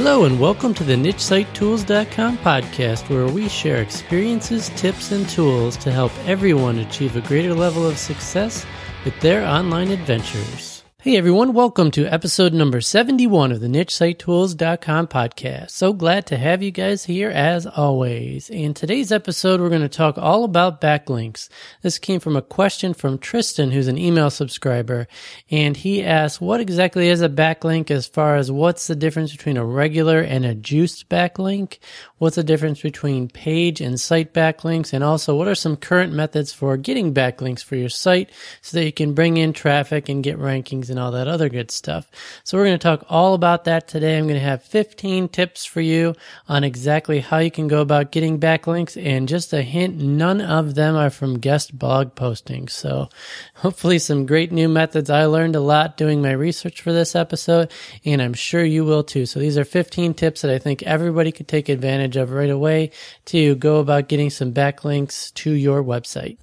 Hello, and welcome to the NicheSiteTools.com podcast, where we share experiences, tips, and tools to help everyone achieve a greater level of success with their online adventures. Hey everyone, welcome to episode number 71 of the NicheSiteTools.com podcast. So glad to have you guys here as always. In today's episode, we're going to talk all about backlinks. This came from a question from Tristan, who's an email subscriber, and he asked, what exactly is a backlink as far as what's the difference between a regular and a juiced backlink? What's the difference between page and site backlinks? And also, what are some current methods for getting backlinks for your site so that you can bring in traffic and get rankings and all that other good stuff? So we're going to talk all about that today. I'm going to have 15 tips for you on exactly how you can go about getting backlinks. And just a hint, none of them are from guest blog postings. So hopefully some great new methods. I learned a lot doing my research for this episode, and I'm sure you will too. So these are 15 tips that I think everybody could take advantage advantage of right away to go about getting some backlinks to your website.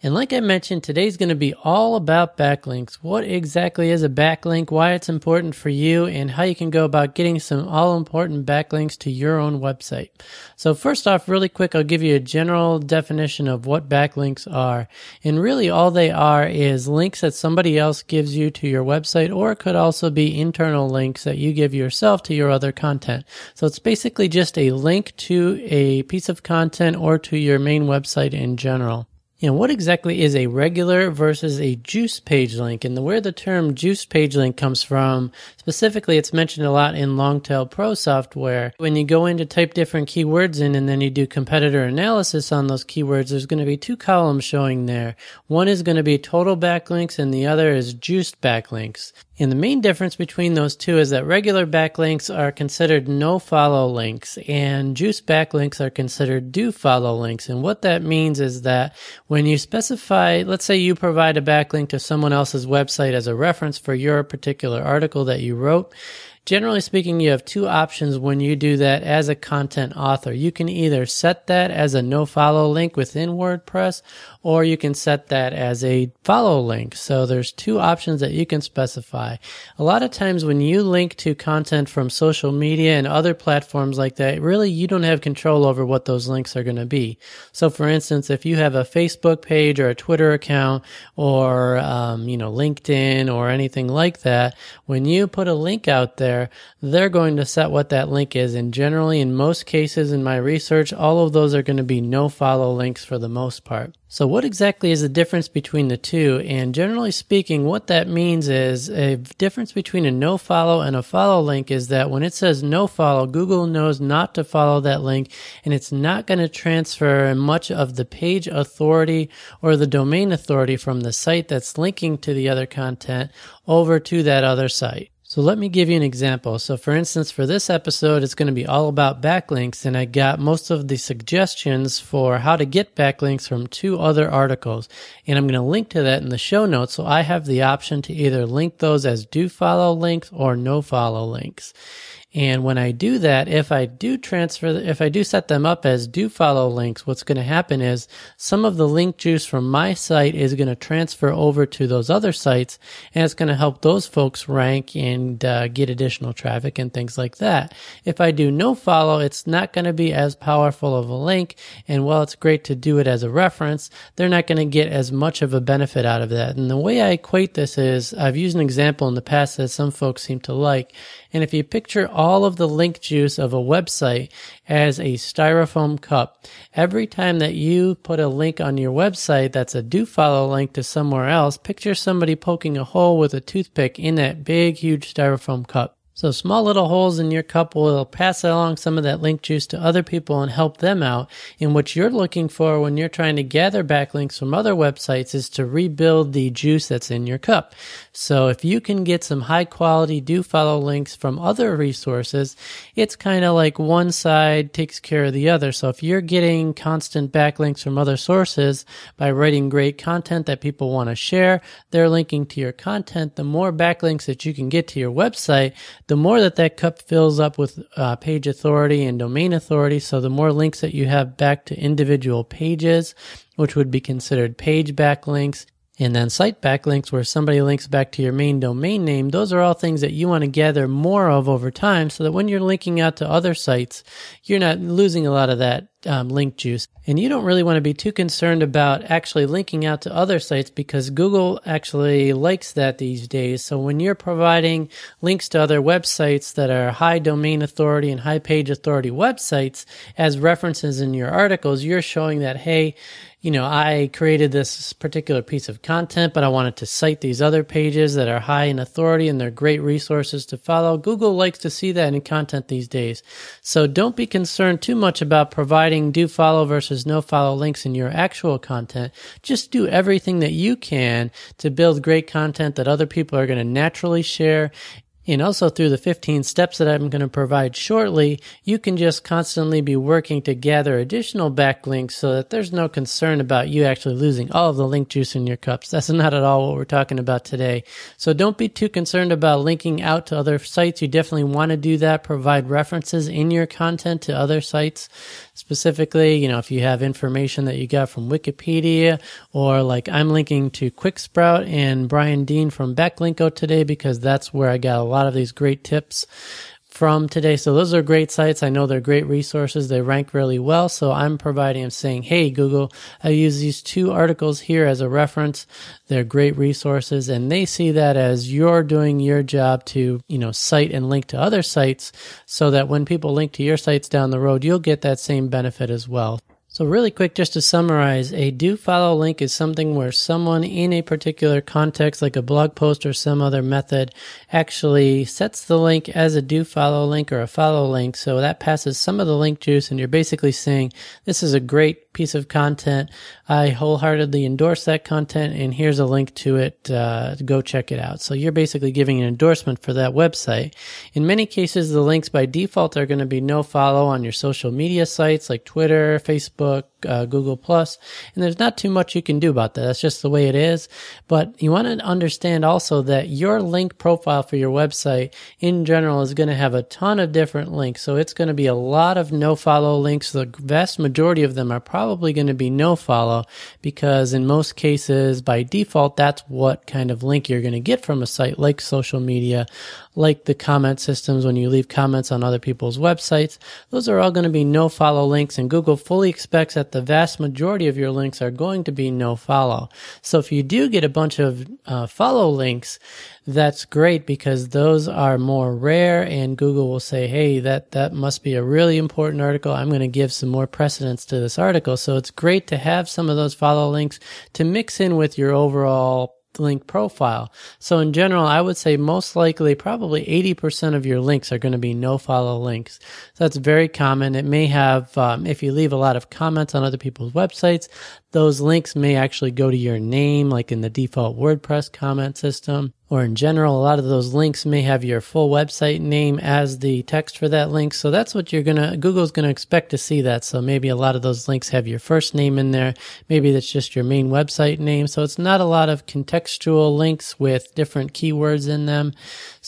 And like I mentioned, today's going to be all about backlinks. What exactly is a backlink, why it's important for you, and how you can go about getting some all important backlinks to your own website. So first off, really quick, I'll give you a general definition of what backlinks are. And really all they are is links that somebody else gives you to your website, or it could also be internal links that you give yourself to your other content. So it's basically just a link to a piece of content or to your main website in general. You know, what exactly is a regular versus a juice page link? And the, where the term juice page link comes from, specifically, it's mentioned a lot in Longtail Pro software. When you go in to type different keywords in and then you do competitor analysis on those keywords, there's going to be two columns showing there. One is going to be total backlinks and the other is juiced backlinks. And the main difference between those two is that regular backlinks are considered no follow links and juice backlinks are considered do follow links. And what that means is that when you specify, let's say you provide a backlink to someone else's website as a reference for your particular article that you wrote, Generally speaking, you have two options when you do that as a content author. You can either set that as a no follow link within WordPress, or you can set that as a follow link. So there's two options that you can specify. A lot of times when you link to content from social media and other platforms like that, really you don't have control over what those links are going to be. So for instance, if you have a Facebook page or a Twitter account or, um, you know, LinkedIn or anything like that, when you put a link out there, they're going to set what that link is. And generally, in most cases in my research, all of those are going to be no follow links for the most part. So what exactly is the difference between the two? And generally speaking, what that means is a difference between a no follow and a follow link is that when it says no follow, Google knows not to follow that link and it's not going to transfer much of the page authority or the domain authority from the site that's linking to the other content over to that other site. So let me give you an example. So for instance, for this episode, it's going to be all about backlinks and I got most of the suggestions for how to get backlinks from two other articles. And I'm going to link to that in the show notes. So I have the option to either link those as do follow links or no follow links. And when I do that, if I do transfer, if I do set them up as do follow links, what's going to happen is some of the link juice from my site is going to transfer over to those other sites and it's going to help those folks rank and uh, get additional traffic and things like that. If I do no follow, it's not going to be as powerful of a link. And while it's great to do it as a reference, they're not going to get as much of a benefit out of that. And the way I equate this is I've used an example in the past that some folks seem to like. And if you picture all of the link juice of a website as a styrofoam cup, every time that you put a link on your website that's a do follow link to somewhere else, picture somebody poking a hole with a toothpick in that big, huge styrofoam cup. So small little holes in your cup will pass along some of that link juice to other people and help them out. And what you're looking for when you're trying to gather backlinks from other websites is to rebuild the juice that's in your cup. So if you can get some high quality do follow links from other resources, it's kind of like one side takes care of the other. So if you're getting constant backlinks from other sources by writing great content that people want to share, they're linking to your content. The more backlinks that you can get to your website, the more that that cup fills up with uh, page authority and domain authority. So the more links that you have back to individual pages, which would be considered page backlinks, And then site backlinks, where somebody links back to your main domain name, those are all things that you want to gather more of over time so that when you're linking out to other sites, you're not losing a lot of that um, link juice. And you don't really want to be too concerned about actually linking out to other sites because Google actually likes that these days. So when you're providing links to other websites that are high domain authority and high page authority websites as references in your articles, you're showing that, hey, you know, I created this particular piece of content, but I wanted to cite these other pages that are high in authority and they're great resources to follow. Google likes to see that in content these days. So don't be concerned too much about providing do follow versus no follow links in your actual content. Just do everything that you can to build great content that other people are going to naturally share and also through the 15 steps that I'm going to provide shortly, you can just constantly be working to gather additional backlinks so that there's no concern about you actually losing all of the link juice in your cups. That's not at all what we're talking about today. So don't be too concerned about linking out to other sites. You definitely want to do that. Provide references in your content to other sites. Specifically, you know, if you have information that you got from Wikipedia or like I'm linking to QuickSprout and Brian Dean from Backlinko today because that's where I got a lot lot of these great tips from today. So those are great sites. I know they're great resources. They rank really well. So I'm providing, I'm saying, Hey, Google, I use these two articles here as a reference. They're great resources and they see that as you're doing your job to, you know, cite and link to other sites so that when people link to your sites down the road, you'll get that same benefit as well. So really quick, just to summarize, a do follow link is something where someone in a particular context, like a blog post or some other method, actually sets the link as a do follow link or a follow link. So that passes some of the link juice and you're basically saying, this is a great piece of content. I wholeheartedly endorse that content, and here's a link to it. Uh, go check it out. So you're basically giving an endorsement for that website. In many cases, the links by default are going to be no follow on your social media sites like Twitter, Facebook, uh, Google Plus, and there's not too much you can do about that. That's just the way it is. But you want to understand also that your link profile for your website in general is going to have a ton of different links. So it's going to be a lot of no follow links. The vast majority of them are probably going to be no follow because in most cases, by default, that's what kind of link you're going to get from a site like social media, like the comment systems when you leave comments on other people's websites. Those are all going to be no follow links and Google fully expects that the vast majority of your links are going to be no follow. So if you do get a bunch of uh, follow links, that's great because those are more rare and Google will say, Hey, that, that must be a really important article. I'm going to give some more precedence to this article. So it's great to have some of those follow links to mix in with your overall link profile. So in general, I would say most likely probably 80% of your links are going to be no follow links. So that's very common. It may have, um, if you leave a lot of comments on other people's websites, those links may actually go to your name, like in the default WordPress comment system or in general, a lot of those links may have your full website name as the text for that link. So that's what you're gonna, Google's gonna expect to see that. So maybe a lot of those links have your first name in there. Maybe that's just your main website name. So it's not a lot of contextual links with different keywords in them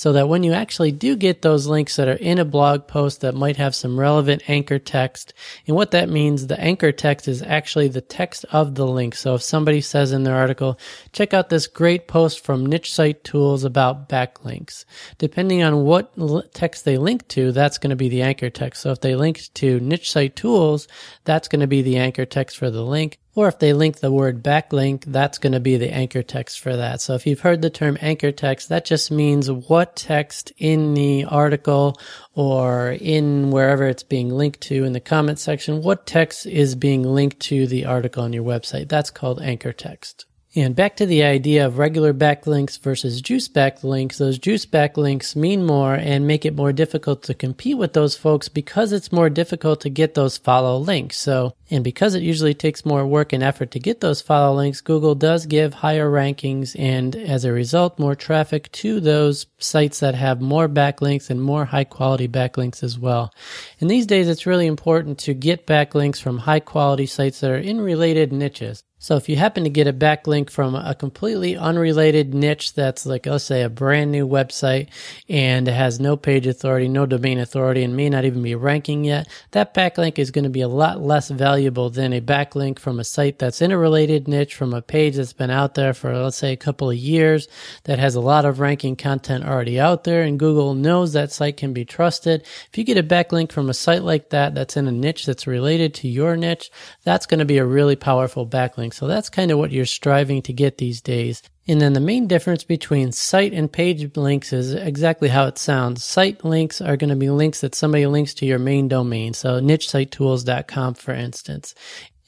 so that when you actually do get those links that are in a blog post that might have some relevant anchor text, and what that means, the anchor text is actually the text of the link. So if somebody says in their article, check out this great post from Niche Site Tools about backlinks, depending on what text they link to, that's going to be the anchor text. So if they link to Niche Site Tools, that's going to be the anchor text for the link. Or if they link the word backlink, that's going to be the anchor text for that. So if you've heard the term anchor text, that just means what text in the article or in wherever it's being linked to in the comment section, what text is being linked to the article on your website. That's called anchor text. And back to the idea of regular backlinks versus juice backlinks, those juice backlinks mean more and make it more difficult to compete with those folks because it's more difficult to get those follow links. So, and because it usually takes more work and effort to get those follow links, Google does give higher rankings and as a result, more traffic to those sites that have more backlinks and more high quality backlinks as well. And these days, it's really important to get backlinks from high quality sites that are in related niches. So if you happen to get a backlink from a completely unrelated niche that's like, let's say, a brand new website and has no page authority, no domain authority, and may not even be ranking yet, that backlink is going to be a lot less valuable than a backlink from a site that's in a related niche from a page that's been out there for, let's say, a couple of years that has a lot of ranking content already out there and Google knows that site can be trusted. If you get a backlink from a site like that that's in a niche that's related to your niche, that's going to be a really powerful backlink. So that's kind of what you're striving to get these days. And then the main difference between site and page links is exactly how it sounds. Site links are going to be links that somebody links to your main domain. So nichesitetools.com, for instance.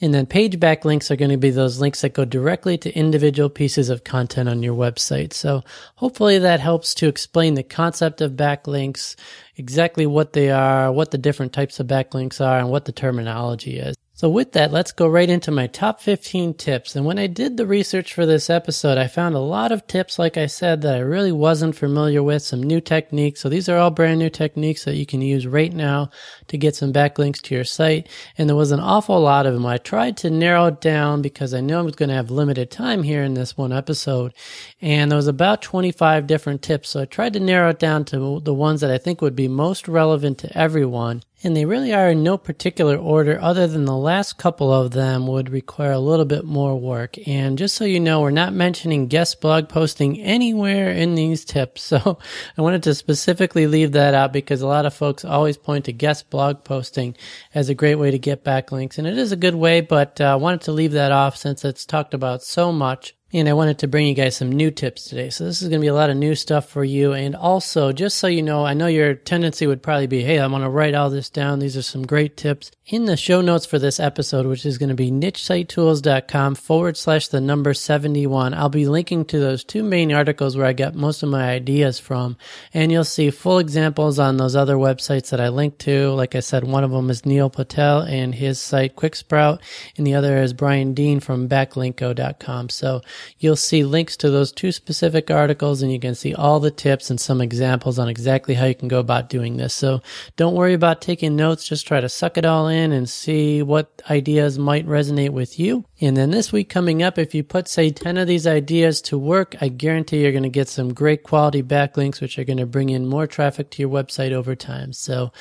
And then page backlinks are going to be those links that go directly to individual pieces of content on your website. So hopefully that helps to explain the concept of backlinks, exactly what they are, what the different types of backlinks are, and what the terminology is. So with that, let's go right into my top 15 tips. And when I did the research for this episode, I found a lot of tips, like I said, that I really wasn't familiar with, some new techniques. So these are all brand new techniques that you can use right now to get some backlinks to your site. And there was an awful lot of them. I tried to narrow it down because I knew I was going to have limited time here in this one episode. And there was about 25 different tips. So I tried to narrow it down to the ones that I think would be most relevant to everyone and they really are in no particular order other than the last couple of them would require a little bit more work. And just so you know, we're not mentioning guest blog posting anywhere in these tips. So I wanted to specifically leave that out because a lot of folks always point to guest blog posting as a great way to get backlinks. And it is a good way, but uh, I wanted to leave that off since it's talked about so much and I wanted to bring you guys some new tips today. So this is going to be a lot of new stuff for you. And also, just so you know, I know your tendency would probably be, Hey, I want to write all this down. These are some great tips in the show notes for this episode, which is going to be nichesitetools.com forward slash the number 71. I'll be linking to those two main articles where I got most of my ideas from. And you'll see full examples on those other websites that I linked to. Like I said, one of them is Neil Patel and his site QuickSprout, and the other is Brian Dean from backlinko.com. So you'll see links to those two specific articles and you can see all the tips and some examples on exactly how you can go about doing this. So don't worry about taking notes. Just try to suck it all in and see what ideas might resonate with you. And then this week coming up, if you put, say, 10 of these ideas to work, I guarantee you're going to get some great quality backlinks, which are going to bring in more traffic to your website over time. So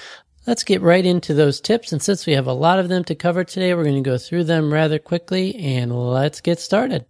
Let's get right into those tips. And since we have a lot of them to cover today, we're going to go through them rather quickly and let's get started.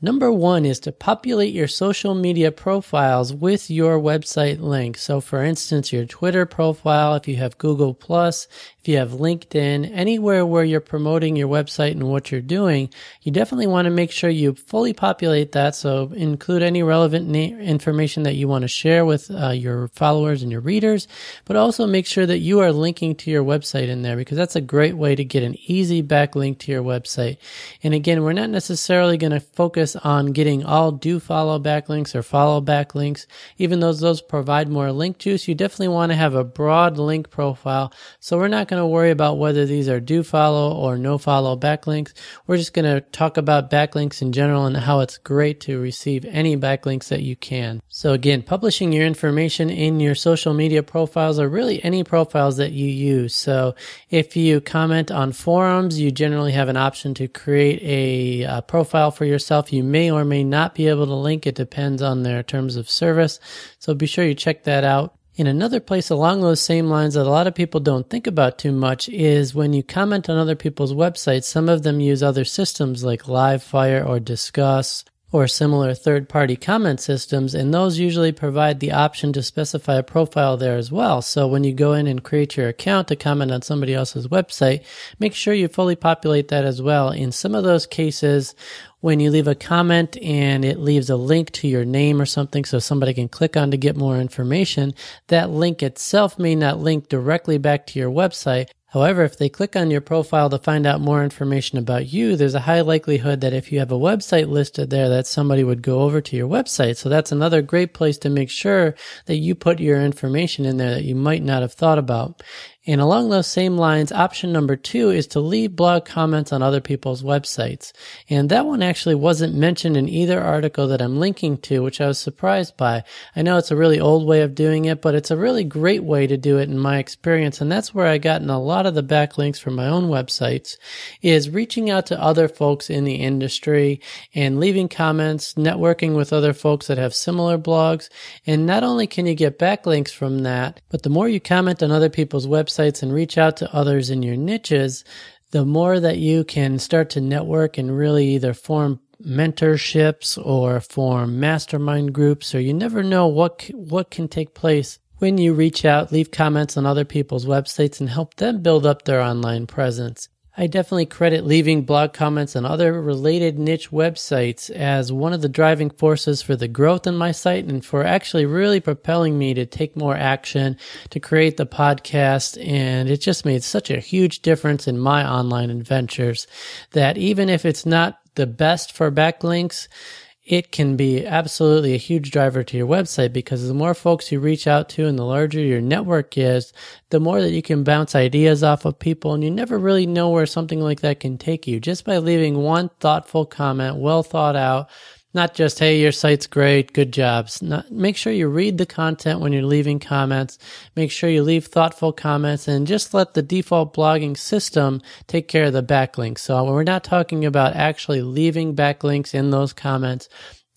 Number one is to populate your social media profiles with your website link. So for instance, your Twitter profile, if you have Google Plus, you have LinkedIn, anywhere where you're promoting your website and what you're doing, you definitely want to make sure you fully populate that. So include any relevant na- information that you want to share with uh, your followers and your readers, but also make sure that you are linking to your website in there because that's a great way to get an easy backlink to your website. And again, we're not necessarily going to focus focus on getting all do follow backlinks or follow backlinks. Even though those provide more link juice, you definitely want to have a broad link profile. So we're not going to worry about whether these are do follow or no follow backlinks. We're just going to talk about backlinks in general and how it's great to receive any backlinks that you can. So again, publishing your information in your social media profiles or really any profiles that you use. So if you comment on forums, you generally have an option to create a, a profile for yourself. You you may or may not be able to link. It depends on their terms of service. So be sure you check that out. In another place along those same lines that a lot of people don't think about too much is when you comment on other people's websites, some of them use other systems like Livefyre or Disqus or similar third party comment systems, and those usually provide the option to specify a profile there as well. So when you go in and create your account to comment on somebody else's website, make sure you fully populate that as well. In some of those cases, when you leave a comment and it leaves a link to your name or something so somebody can click on to get more information, that link itself may not link directly back to your website, However, if they click on your profile to find out more information about you, there's a high likelihood that if you have a website listed there, that somebody would go over to your website. So that's another great place to make sure that you put your information in there that you might not have thought about. And along those same lines, option number two is to leave blog comments on other people's websites. And that one actually wasn't mentioned in either article that I'm linking to, which I was surprised by. I know it's a really old way of doing it, but it's a really great way to do it in my experience. And that's where I gotten a lot of the backlinks from my own websites is reaching out to other folks in the industry and leaving comments, networking with other folks that have similar blogs. And not only can you get backlinks from that, but the more you comment on other people's websites and reach out to others in your niches, the more that you can start to network and really either form mentorships or form mastermind groups or you never know what what can take place when you reach out leave comments on other people's websites and help them build up their online presence I definitely credit leaving blog comments on other related niche websites as one of the driving forces for the growth in my site and for actually really propelling me to take more action to create the podcast. And it just made such a huge difference in my online adventures that even if it's not the best for backlinks, it can be absolutely a huge driver to your website because the more folks you reach out to and the larger your network is, the more that you can bounce ideas off of people. And you never really know where something like that can take you just by leaving one thoughtful comment, well thought out, not just, hey, your site's great, good jobs. Not, make sure you read the content when you're leaving comments. Make sure you leave thoughtful comments and just let the default blogging system take care of the backlinks. So we're not talking about actually leaving backlinks in those comments.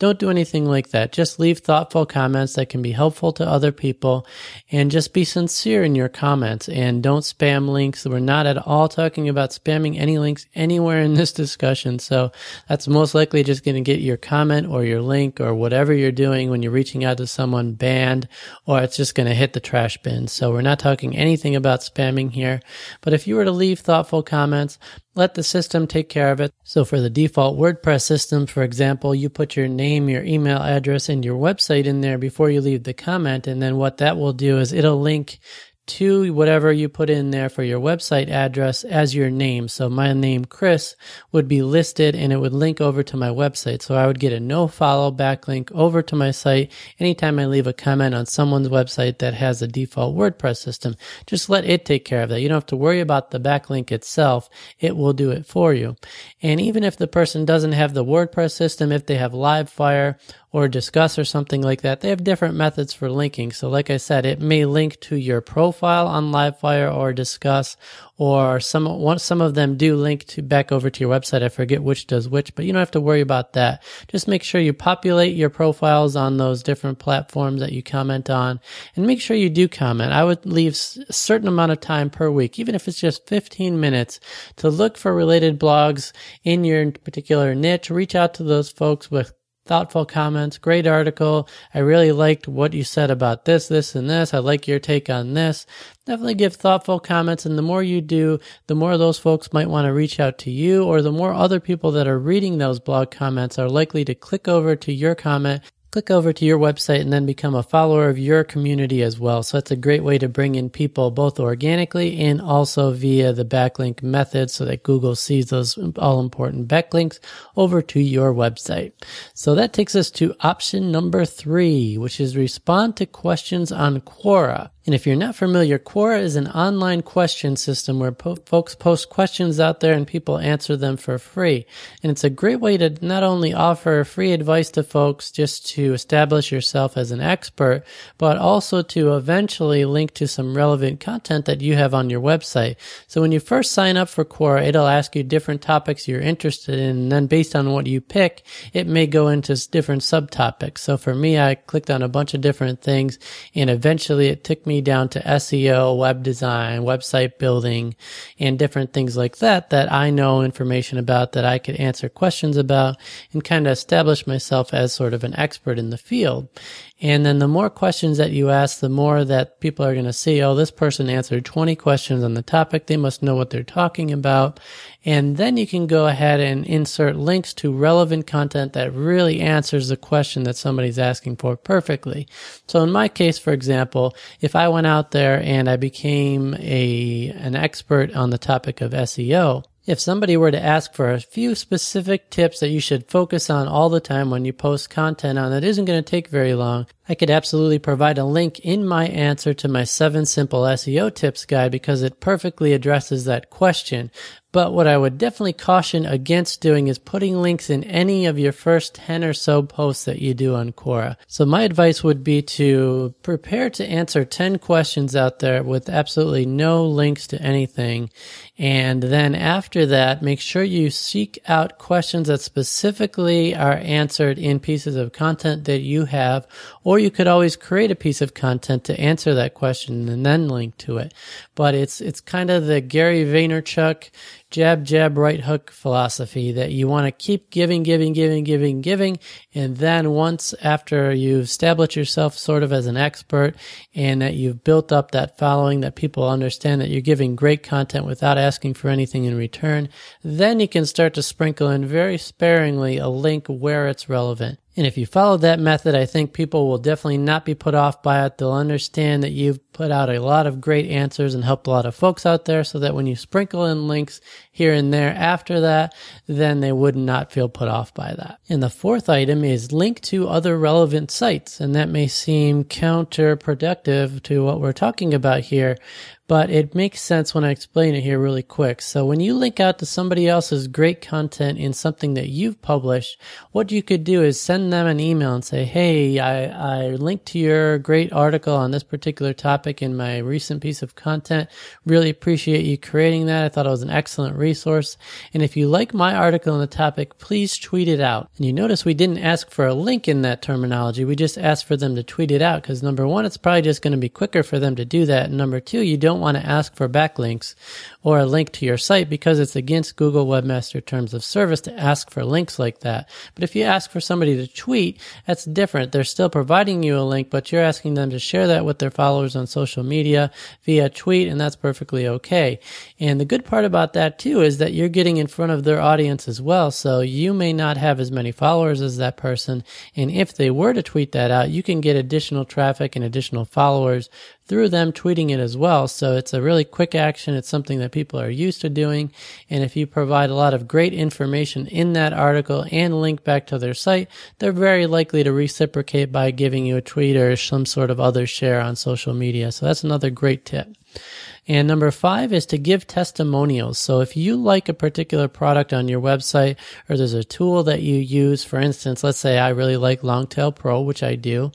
Don't do anything like that. Just leave thoughtful comments that can be helpful to other people and just be sincere in your comments and don't spam links. We're not at all talking about spamming any links anywhere in this discussion. So that's most likely just going to get your comment or your link or whatever you're doing when you're reaching out to someone banned or it's just going to hit the trash bin. So we're not talking anything about spamming here. But if you were to leave thoughtful comments, let the system take care of it. So for the default WordPress system, for example, you put your name, your email address, and your website in there before you leave the comment. And then what that will do is it'll link to whatever you put in there for your website address as your name. So my name, Chris, would be listed and it would link over to my website. So I would get a no follow backlink over to my site anytime I leave a comment on someone's website that has a default WordPress system. Just let it take care of that. You don't have to worry about the backlink itself. It will do it for you. And even if the person doesn't have the WordPress system, if they have Livefyre or Disqus or something like that. They have different methods for linking. So like I said, it may link to your profile on Livefyre or Disqus, or some one, some of them do link to back over to your website. I forget which does which, but you don't have to worry about that. Just make sure you populate your profiles on those different platforms that you comment on, and make sure you do comment. I would leave a certain amount of time per week, even if it's just 15 minutes, to look for related blogs in your particular niche. Reach out to those folks with thoughtful comments. Great article. I really liked what you said about this, this, and this. I like your take on this. Definitely give thoughtful comments. And the more you do, the more those folks might want to reach out to you, or the more other people that are reading those blog comments are likely to click over to your comment click over to your website and then become a follower of your community as well. So that's a great way to bring in people both organically and also via the backlink method so that Google sees those all important backlinks over to your website. So that takes us to option number three, which is respond to questions on Quora. And if you're not familiar, Quora is an online question system where po- folks post questions out there and people answer them for free. And it's a great way to not only offer free advice to folks just to establish yourself as an expert, but also to eventually link to some relevant content that you have on your website. So when you first sign up for Quora, it'll ask you different topics you're interested in. And then based on what you pick, it may go into different subtopics. So for me, I clicked on a bunch of different things and eventually it took me me down to SEO, web design, website building, and different things like that that I know information about that I could answer questions about and kind of establish myself as sort of an expert in the field. And then the more questions that you ask, the more that people are going to see, oh, this person answered 20 questions on the topic. They must know what they're talking about. And then you can go ahead and insert links to relevant content that really answers the question that somebody's asking for perfectly. So in my case, for example, if I went out there and I became a, an expert on the topic of SEO, If somebody were to ask for a few specific tips that you should focus on all the time when you post content on that isn't going to take very long, I could absolutely provide a link in my answer to my seven simple SEO tips guide because it perfectly addresses that question. But what I would definitely caution against doing is putting links in any of your first 10 or so posts that you do on Quora. So my advice would be to prepare to answer 10 questions out there with absolutely no links to anything. And then after that, make sure you seek out questions that specifically are answered in pieces of content that you have, or you could always create a piece of content to answer that question and then link to it. But it's, it's kind of the Gary Vaynerchuk jab, jab, right hook philosophy that you want to keep giving, giving, giving, giving, giving. And then once after you've established yourself sort of as an expert and that you've built up that following that people understand that you're giving great content without asking for anything in return, then you can start to sprinkle in very sparingly a link where it's relevant. And if you follow that method, I think people will definitely not be put off by it. They'll understand that you've put out a lot of great answers and helped a lot of folks out there so that when you sprinkle in links here and there after that, then they would not feel put off by that. And the fourth item is link to other relevant sites. And that may seem counterproductive to what we're talking about here, but it makes sense when I explain it here really quick. So when you link out to somebody else's great content in something that you've published, what you could do is send them an email and say, Hey, I, I linked to your great article on this particular topic in my recent piece of content. Really appreciate you creating that. I thought it was an excellent resource. And if you like my article on the topic, please tweet it out. And you notice we didn't ask for a link in that terminology. We just asked for them to tweet it out because number one, it's probably just going to be quicker for them to do that. And number two, you don't want to ask for backlinks or a link to your site because it's against Google Webmaster Terms of Service to ask for links like that. But if you ask for somebody to tweet, that's different. They're still providing you a link, but you're asking them to share that with their followers on social media via tweet, and that's perfectly okay. And the good part about that too is that you're getting in front of their audience as well. So you may not have as many followers as that person. And if they were to tweet that out, you can get additional traffic and additional followers through them tweeting it as well. So it's a really quick action. It's something that people are used to doing. And if you provide a lot of great information in that article and link back to their site, they're very likely to reciprocate by giving you a tweet or some sort of other share on social media. So that's another great tip. And number five is to give testimonials. So if you like a particular product on your website or there's a tool that you use, for instance, let's say I really like Longtail Pro, which I do.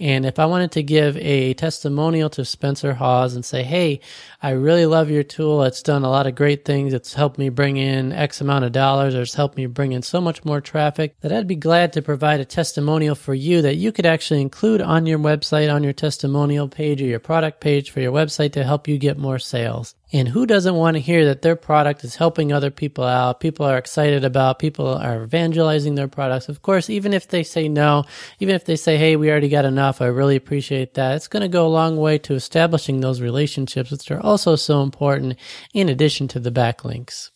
And if I wanted to give a testimonial to Spencer Haws and say, Hey, I really love your tool. It's done a lot of great things. It's helped me bring in X amount of dollars or it's helped me bring in so much more traffic that I'd be glad to provide a testimonial for you that you could actually include on your website, on your testimonial page or your product page for your website to help you get more sales. And who doesn't want to hear that their product is helping other people out? People are excited about, people are evangelizing their products. Of course, even if they say no, even if they say, Hey, we already got enough. I really appreciate that. It's going to go a long way to establishing those relationships, which are also so important in addition to the backlinks.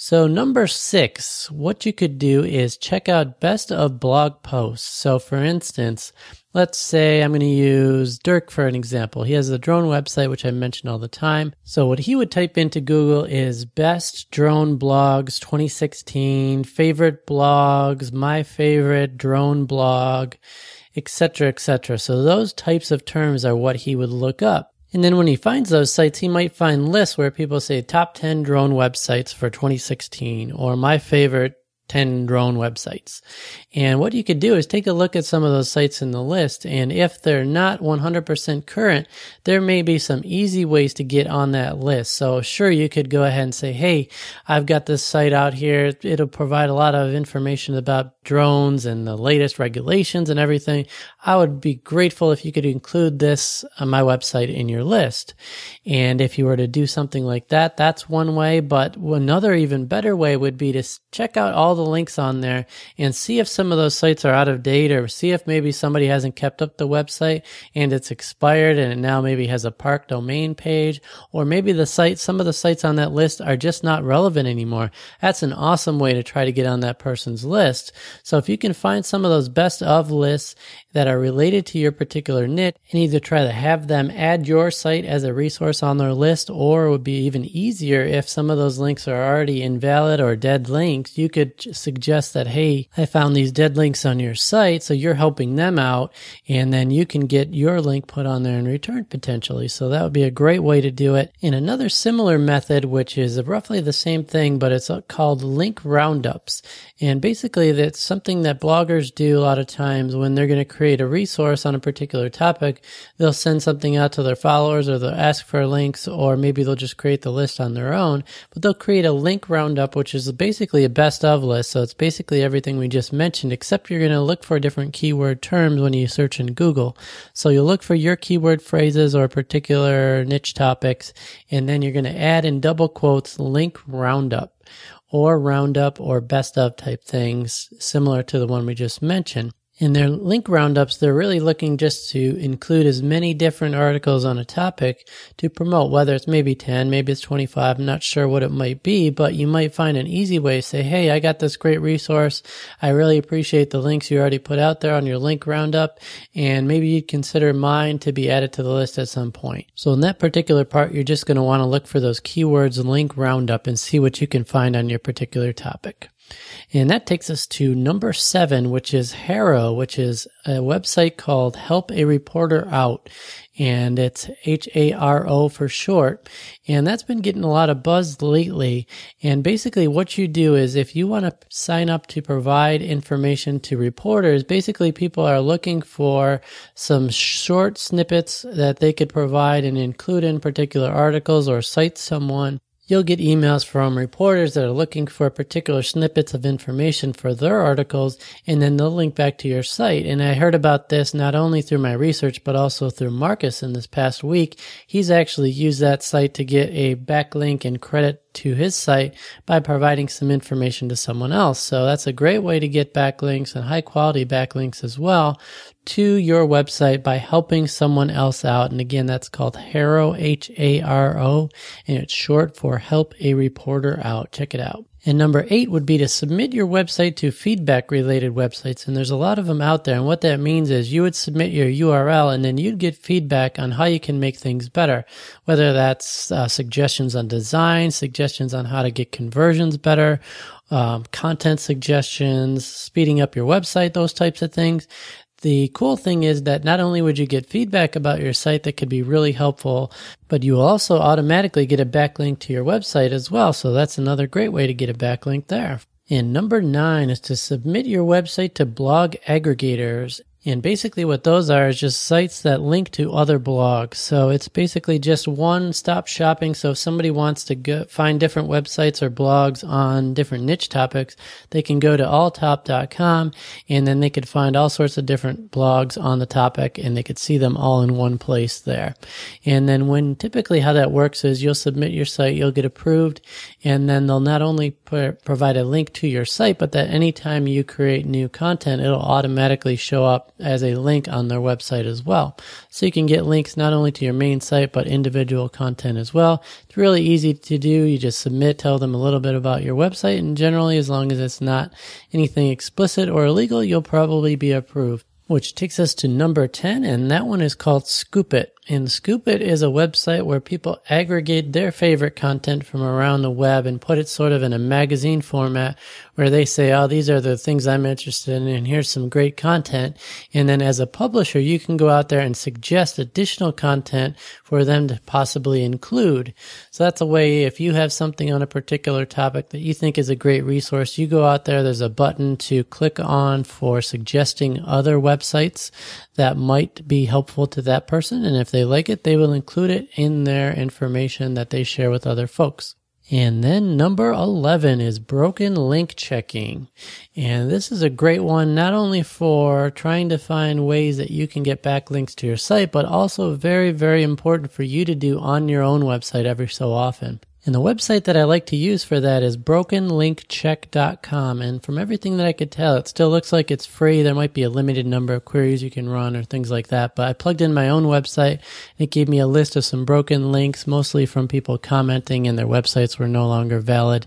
So number six, what you could do is check out best of blog posts. So for instance, let's say I'm going to use Dirk for an example. He has a drone website, which I mention all the time. So what he would type into Google is best drone blogs 2016, favorite blogs, my favorite drone blog, etc., etc. So those types of terms are what he would look up. And then when he finds those sites, he might find lists where people say top 10 drone websites for 2016 or my favorite 10 drone websites. And what you could do is take a look at some of those sites in the list. And if they're not 100% current, there may be some easy ways to get on that list. So sure, you could go ahead and say, Hey, I've got this site out here. It'll provide a lot of information about drones and the latest regulations and everything. I would be grateful if you could include this on my website in your list. And if you were to do something like that, that's one way. But another even better way would be to check out all the links on there and see if some of those sites are out of date or see if maybe somebody hasn't kept up the website and it's expired and it now maybe has a park domain page or maybe the site, some of the sites on that list are just not relevant anymore. That's an awesome way to try to get on that person's list So if you can find some of those best of lists that are related to your particular niche and either try to have them add your site as a resource on their list, or it would be even easier if some of those links are already invalid or dead links. You could suggest that, hey, I found these dead links on your site, so you're helping them out, and then you can get your link put on there in return potentially. So that would be a great way to do it. And another similar method, which is roughly the same thing, but it's uh, called link roundups. And basically, that's something that bloggers do a lot of times when they're going to create a resource on a particular topic, they'll send something out to their followers or they'll ask for links or maybe they'll just create the list on their own, but they'll create a link roundup, which is basically a best of list. So it's basically everything we just mentioned, except you're going to look for different keyword terms when you search in Google. So you'll look for your keyword phrases or particular niche topics, and then you're going to add in double quotes link roundup or roundup or best of type things similar to the one we just mentioned. In their link roundups, they're really looking just to include as many different articles on a topic to promote, whether it's maybe 10, maybe it's 25, I'm not sure what it might be, but you might find an easy way to say, Hey, I got this great resource. I really appreciate the links you already put out there on your link roundup. And maybe you'd consider mine to be added to the list at some point. So in that particular part, you're just going to want to look for those keywords link roundup and see what you can find on your particular topic. And that takes us to number seven, which is HARO, which is a website called Help a Reporter Out. And it's H-A-R-O for short. And that's been getting a lot of buzz lately. And basically what you do is if you want to sign up to provide information to reporters, basically people are looking for some short snippets that they could provide and include in particular articles or cite someone You'll get emails from reporters that are looking for particular snippets of information for their articles, and then they'll link back to your site. And I heard about this not only through my research, but also through Marcus in this past week. He's actually used that site to get a backlink and credit to his site by providing some information to someone else. So that's a great way to get backlinks and high quality backlinks as well to your website by helping someone else out. And again, that's called HARO, H-A-R-O, and it's short for Help a Reporter Out. Check it out. And number eight would be to submit your website to feedback related websites. And there's a lot of them out there. And what that means is you would submit your URL and then you'd get feedback on how you can make things better. Whether that's uh, suggestions on design, suggestions on how to get conversions better, um, content suggestions, speeding up your website, those types of things. The cool thing is that not only would you get feedback about your site that could be really helpful, but you also automatically get a backlink to your website as well. So that's another great way to get a backlink there. And number nine is to submit your website to blog aggregators. And basically what those are is just sites that link to other blogs. So it's basically just one stop shopping. So if somebody wants to go find different websites or blogs on different niche topics, they can go to alltop.com and then they could find all sorts of different blogs on the topic and they could see them all in one place there. And then when typically how that works is you'll submit your site, you'll get approved and then they'll not only provide a link to your site, but that anytime you create new content, it'll automatically show up as a link on their website as well. So you can get links not only to your main site, but individual content as well. It's really easy to do. You just submit, tell them a little bit about your website, and generally, as long as it's not anything explicit or illegal, you'll probably be approved. Which takes us to number 10, and that one is called Scoop.it. And Scoop.it is a website where people aggregate their favorite content from around the web and put it sort of in a magazine format where they say, oh, these are the things I'm interested in and here's some great content. And then as a publisher, you can go out there and suggest additional content for them to possibly include. So that's a way if you have something on a particular topic that you think is a great resource, you go out there, there's a button to click on for suggesting other websites that might be helpful to that person. And if they like it, they will include it in their information that they share with other folks. And then number 11 is broken link checking. And this is a great one, not only for trying to find ways that you can get backlinks to your site, but also very, very important for you to do on your own website every so often. And the website that I like to use for that is brokenlinkcheck.com. And from everything that I could tell, it still looks like it's free. There might be a limited number of queries you can run or things like that. But I plugged in my own website and it gave me a list of some broken links, mostly from people commenting and their websites were no longer valid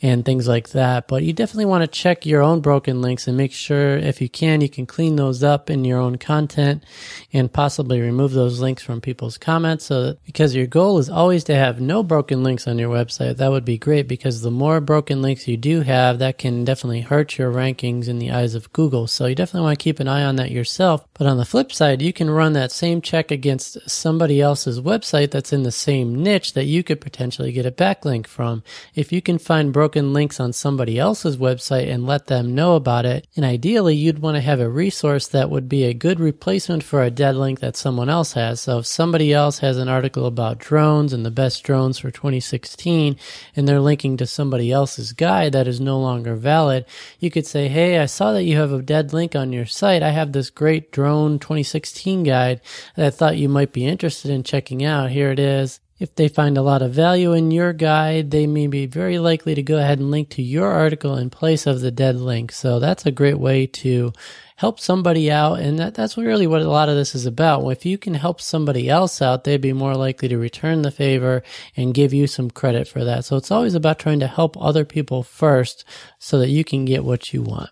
and things like that. But you definitely want to check your own broken links and make sure if you can, you can clean those up in your own content and possibly remove those links from people's comments. So that, because your goal is always to have no broken links on your website, that would be great because the more broken links you do have, that can definitely hurt your rankings in the eyes of Google. So you definitely want to keep an eye on that yourself. But on the flip side, you can run that same check against somebody else's website that's in the same niche that you could potentially get a backlink from. If you can find broken links on somebody else's website and let them know about it, and ideally you'd want to have a resource that would be a good replacement for a dead link that someone else has. So if somebody else has an article about drones and the best drones for 2016 and they're linking to somebody else's guide that is no longer valid, you could say, Hey, I saw that you have a dead link on your site. I have this great drone 2016 guide that I thought you might be interested in checking out. Here it is. If they find a lot of value in your guide, they may be very likely to go ahead and link to your article in place of the dead link. So that's a great way to help somebody out. And that, that's really what a lot of this is about. If you can help somebody else out, they'd be more likely to return the favor and give you some credit for that. So it's always about trying to help other people first so that you can get what you want.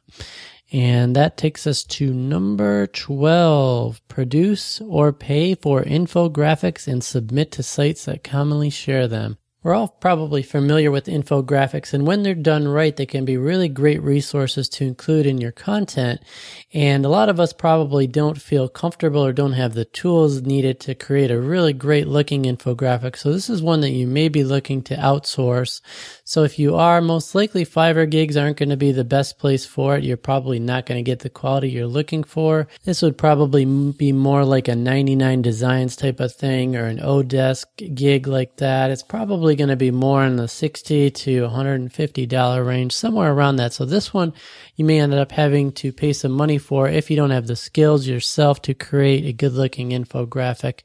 And that takes us to number 12. Produce or pay for infographics and submit to sites that commonly share them. We're all probably familiar with infographics, and when they're done right, they can be really great resources to include in your content. And a lot of us probably don't feel comfortable or don't have the tools needed to create a really great looking infographic. So this is one that you may be looking to outsource. So if you are, most likely Fiverr gigs aren't going to be the best place for it. You're probably not going to get the quality you're looking for. This would probably be more like a 99 designs type of thing or an Odesk gig like that. It's probably probably going to be more in the 60 to 150 dollar range, somewhere around that. So this one you may end up having to pay some money for if you don't have the skills yourself to create a good looking infographic.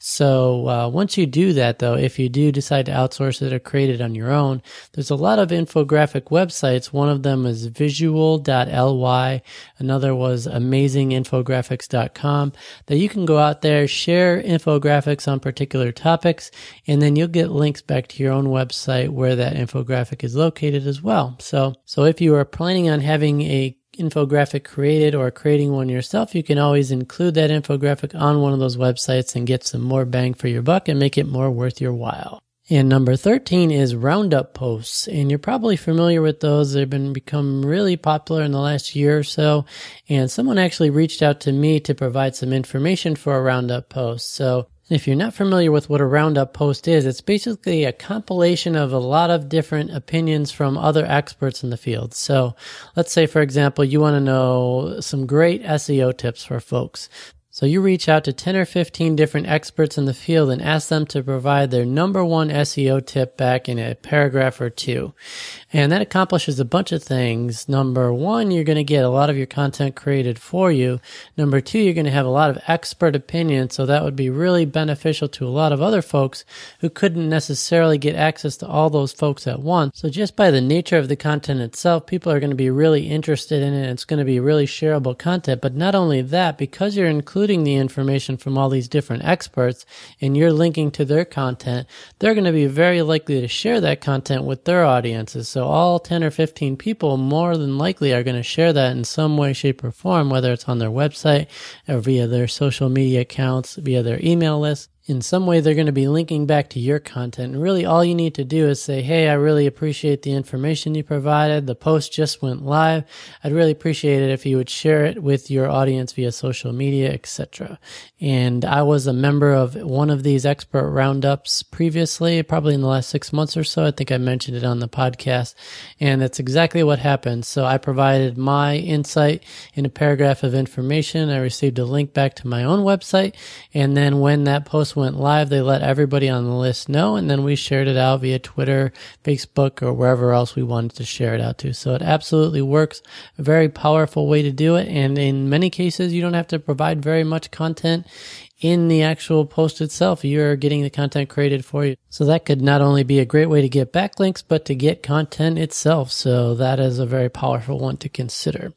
So uh, once you do that, though, if you do decide to outsource it or create it on your own, there's a lot of infographic websites. One of them is visual.ly. Another was amazinginfographics.com that you can go out there, share infographics on particular topics, and then you'll get links back to your own website where that infographic is located as well. So, so if you are planning on having a infographic created or creating one yourself, you can always include that infographic on one of those websites and get some more bang for your buck and make it more worth your while. And number 13 is roundup posts. And you're probably familiar with those. They've been become really popular in the last year or so. And someone actually reached out to me to provide some information for a roundup post. So if you're not familiar with what a roundup post is, it's basically a compilation of a lot of different opinions from other experts in the field. So let's say, for example, you want to know some great SEO tips for folks. So you reach out to 10 or 15 different experts in the field and ask them to provide their number one SEO tip back in a paragraph or two. And that accomplishes a bunch of things. Number one, you're going to get a lot of your content created for you. Number two, you're going to have a lot of expert opinion. So that would be really beneficial to a lot of other folks who couldn't necessarily get access to all those folks at once. So just by the nature of the content itself, people are going to be really interested in it. It's going to be really shareable content. But not only that, because you're including the information from all these different experts and you're linking to their content, they're going to be very likely to share that content with their audiences. So all 10 or 15 people more than likely are going to share that in some way, shape, or form, whether it's on their website or via their social media accounts, via their email list in some way they're going to be linking back to your content. And really all you need to do is say, Hey, I really appreciate the information you provided. The post just went live. I'd really appreciate it if you would share it with your audience via social media, etc. And I was a member of one of these expert roundups previously, probably in the last six months or so. I think I mentioned it on the podcast. And that's exactly what happened. So I provided my insight in a paragraph of information. I received a link back to my own website. And then when that post went live, they let everybody on the list know, and then we shared it out via Twitter, Facebook, or wherever else we wanted to share it out to. So it absolutely works. A very powerful way to do it. And in many cases, you don't have to provide very much content in the actual post itself. You're getting the content created for you. So that could not only be a great way to get backlinks, but to get content itself. So that is a very powerful one to consider.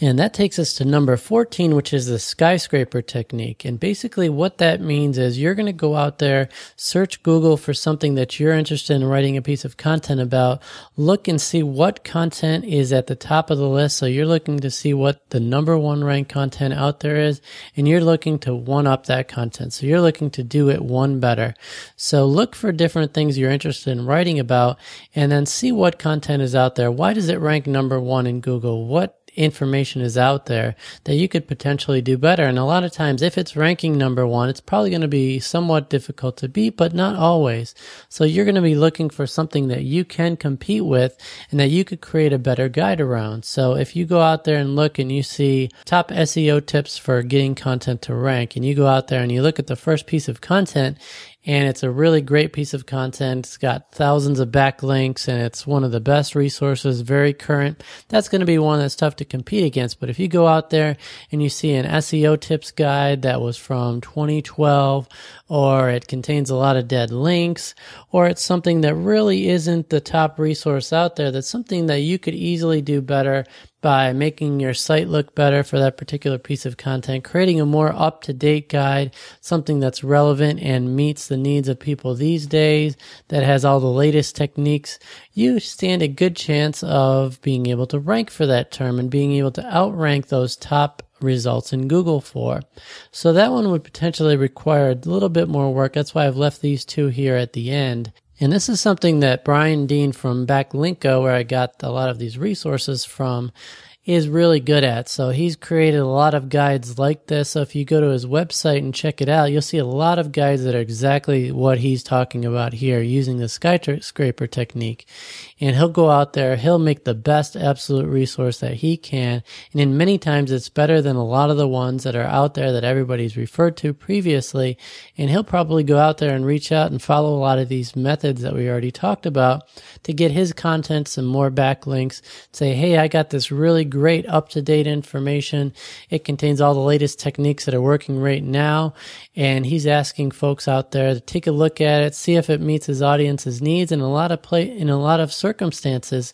And that takes us to number 14, which is the skyscraper technique. And basically what that means is you're going to go out there, search Google for something that you're interested in writing a piece of content about, look and see what content is at the top of the list. So you're looking to see what the number one ranked content out there is, and you're looking to one up that content. So you're looking to do it one better. So look for different things you're interested in writing about and then see what content is out there. Why does it rank number one in Google? What information is out there that you could potentially do better. And a lot of times, if it's ranking number one, it's probably going to be somewhat difficult to beat, but not always. So you're going to be looking for something that you can compete with and that you could create a better guide around. So if you go out there and look and you see top SEO tips for getting content to rank and you go out there and you look at the first piece of content and it's a really great piece of content. It's got thousands of backlinks and it's one of the best resources, very current. That's going to be one that's tough to compete against. But if you go out there and you see an SEO tips guide that was from 2012 or it contains a lot of dead links or it's something that really isn't the top resource out there, that's something that you could easily do better by making your site look better for that particular piece of content, creating a more up to date guide, something that's relevant and meets the needs of people these days, that has all the latest techniques, you stand a good chance of being able to rank for that term and being able to outrank those top results in Google for. So that one would potentially require a little bit more work. That's why I've left these two here at the end. And this is something that Brian Dean from Backlinko, where I got a lot of these resources from, is really good at. So he's created a lot of guides like this. So if you go to his website and check it out, you'll see a lot of guides that are exactly what he's talking about here using the skyscraper technique. And he'll go out there, he'll make the best absolute resource that he can. And in many times it's better than a lot of the ones that are out there that everybody's referred to previously. And he'll probably go out there and reach out and follow a lot of these methods that we already talked about to get his content some more backlinks. Say, hey, I got this really great up to date information. It contains all the latest techniques that are working right now. And he's asking folks out there to take a look at it, see if it meets his audience's needs. In a lot of play, in a lot of circumstances,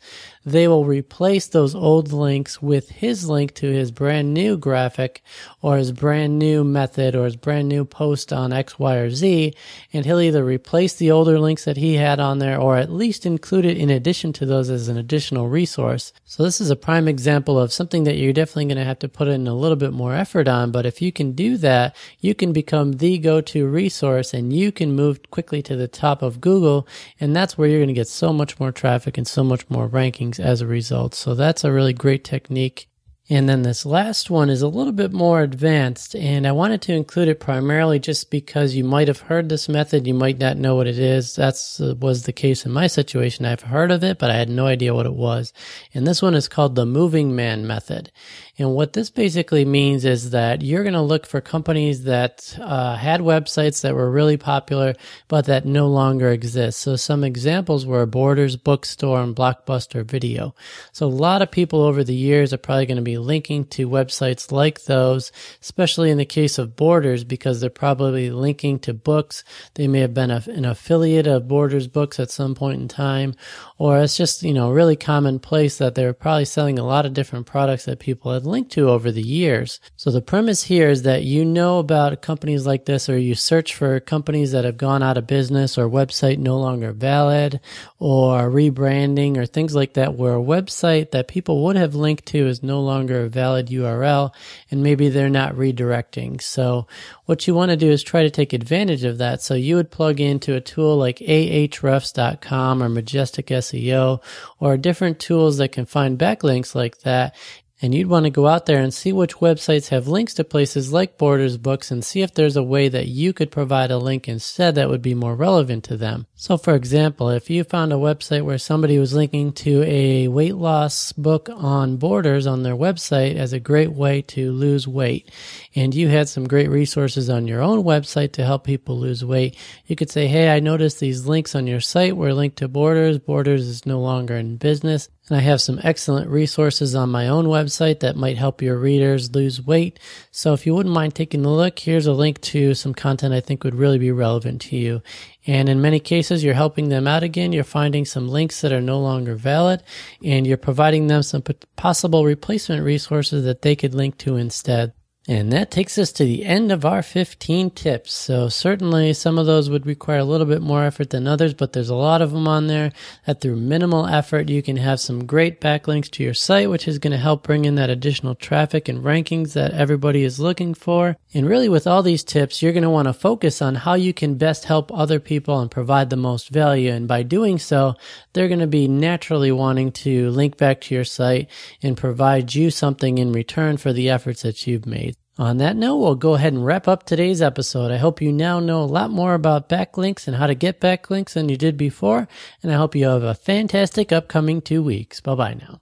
they will replace those old links with his link to his brand new graphic or his brand new method or his brand new post on X, Y, or Z. And he'll either replace the older links that he had on there or at least include it in addition to those as an additional resource. So this is a prime example of something that you're definitely going to have to put in a little bit more effort on. But if you can do that, you can become the go-to resource and you can move quickly to the top of Google. And that's where you're going to get so much more traffic and so much more rankings as a result. So that's a really great technique. And then this last one is a little bit more advanced, and I wanted to include it primarily just because you might have heard this method, you might not know what it is. That's uh, was the case in my situation. I've heard of it, but I had no idea what it was. And this one is called the moving man method. And what this basically means is that you're going to look for companies that uh, had websites that were really popular, but that no longer exist. So some examples were Borders Bookstore and Blockbuster Video. So a lot of people over the years are probably going to be linking to websites like those, especially in the case of Borders, because they're probably linking to books. They may have been a, an affiliate of Borders Books at some point in time, or it's just, you know, really commonplace that they're probably selling a lot of different products that people had linked to over the years. So the premise here is that you know about companies like this, or you search for companies that have gone out of business or website no longer valid or rebranding or things like that, where a website that people would have linked to is no longer a valid URL and maybe they're not redirecting. So what you want to do is try to take advantage of that. So you would plug into a tool like ahrefs.com or Majestic SEO or different tools that can find backlinks like that and you'd want to go out there and see which websites have links to places like Borders Books and see if there's a way that you could provide a link instead that would be more relevant to them. So for example, if you found a website where somebody was linking to a weight loss book on Borders on their website as a great way to lose weight, and you had some great resources on your own website to help people lose weight, you could say, Hey, I noticed these links on your site were linked to Borders. Borders is no longer in business. And I have some excellent resources on my own website that might help your readers lose weight. So if you wouldn't mind taking a look, here's a link to some content I think would really be relevant to you. And in many cases, you're helping them out again. You're finding some links that are no longer valid and you're providing them some possible replacement resources that they could link to instead. And that takes us to the end of our 15 tips. So certainly some of those would require a little bit more effort than others, but there's a lot of them on there that through minimal effort, you can have some great backlinks to your site, which is going to help bring in that additional traffic and rankings that everybody is looking for. And really with all these tips, you're going to want to focus on how you can best help other people and provide the most value. And by doing so, they're going to be naturally wanting to link back to your site and provide you something in return for the efforts that you've made. On that note, we'll go ahead and wrap up today's episode. I hope you now know a lot more about backlinks and how to get backlinks than you did before, and I hope you have a fantastic upcoming two weeks. Bye bye now.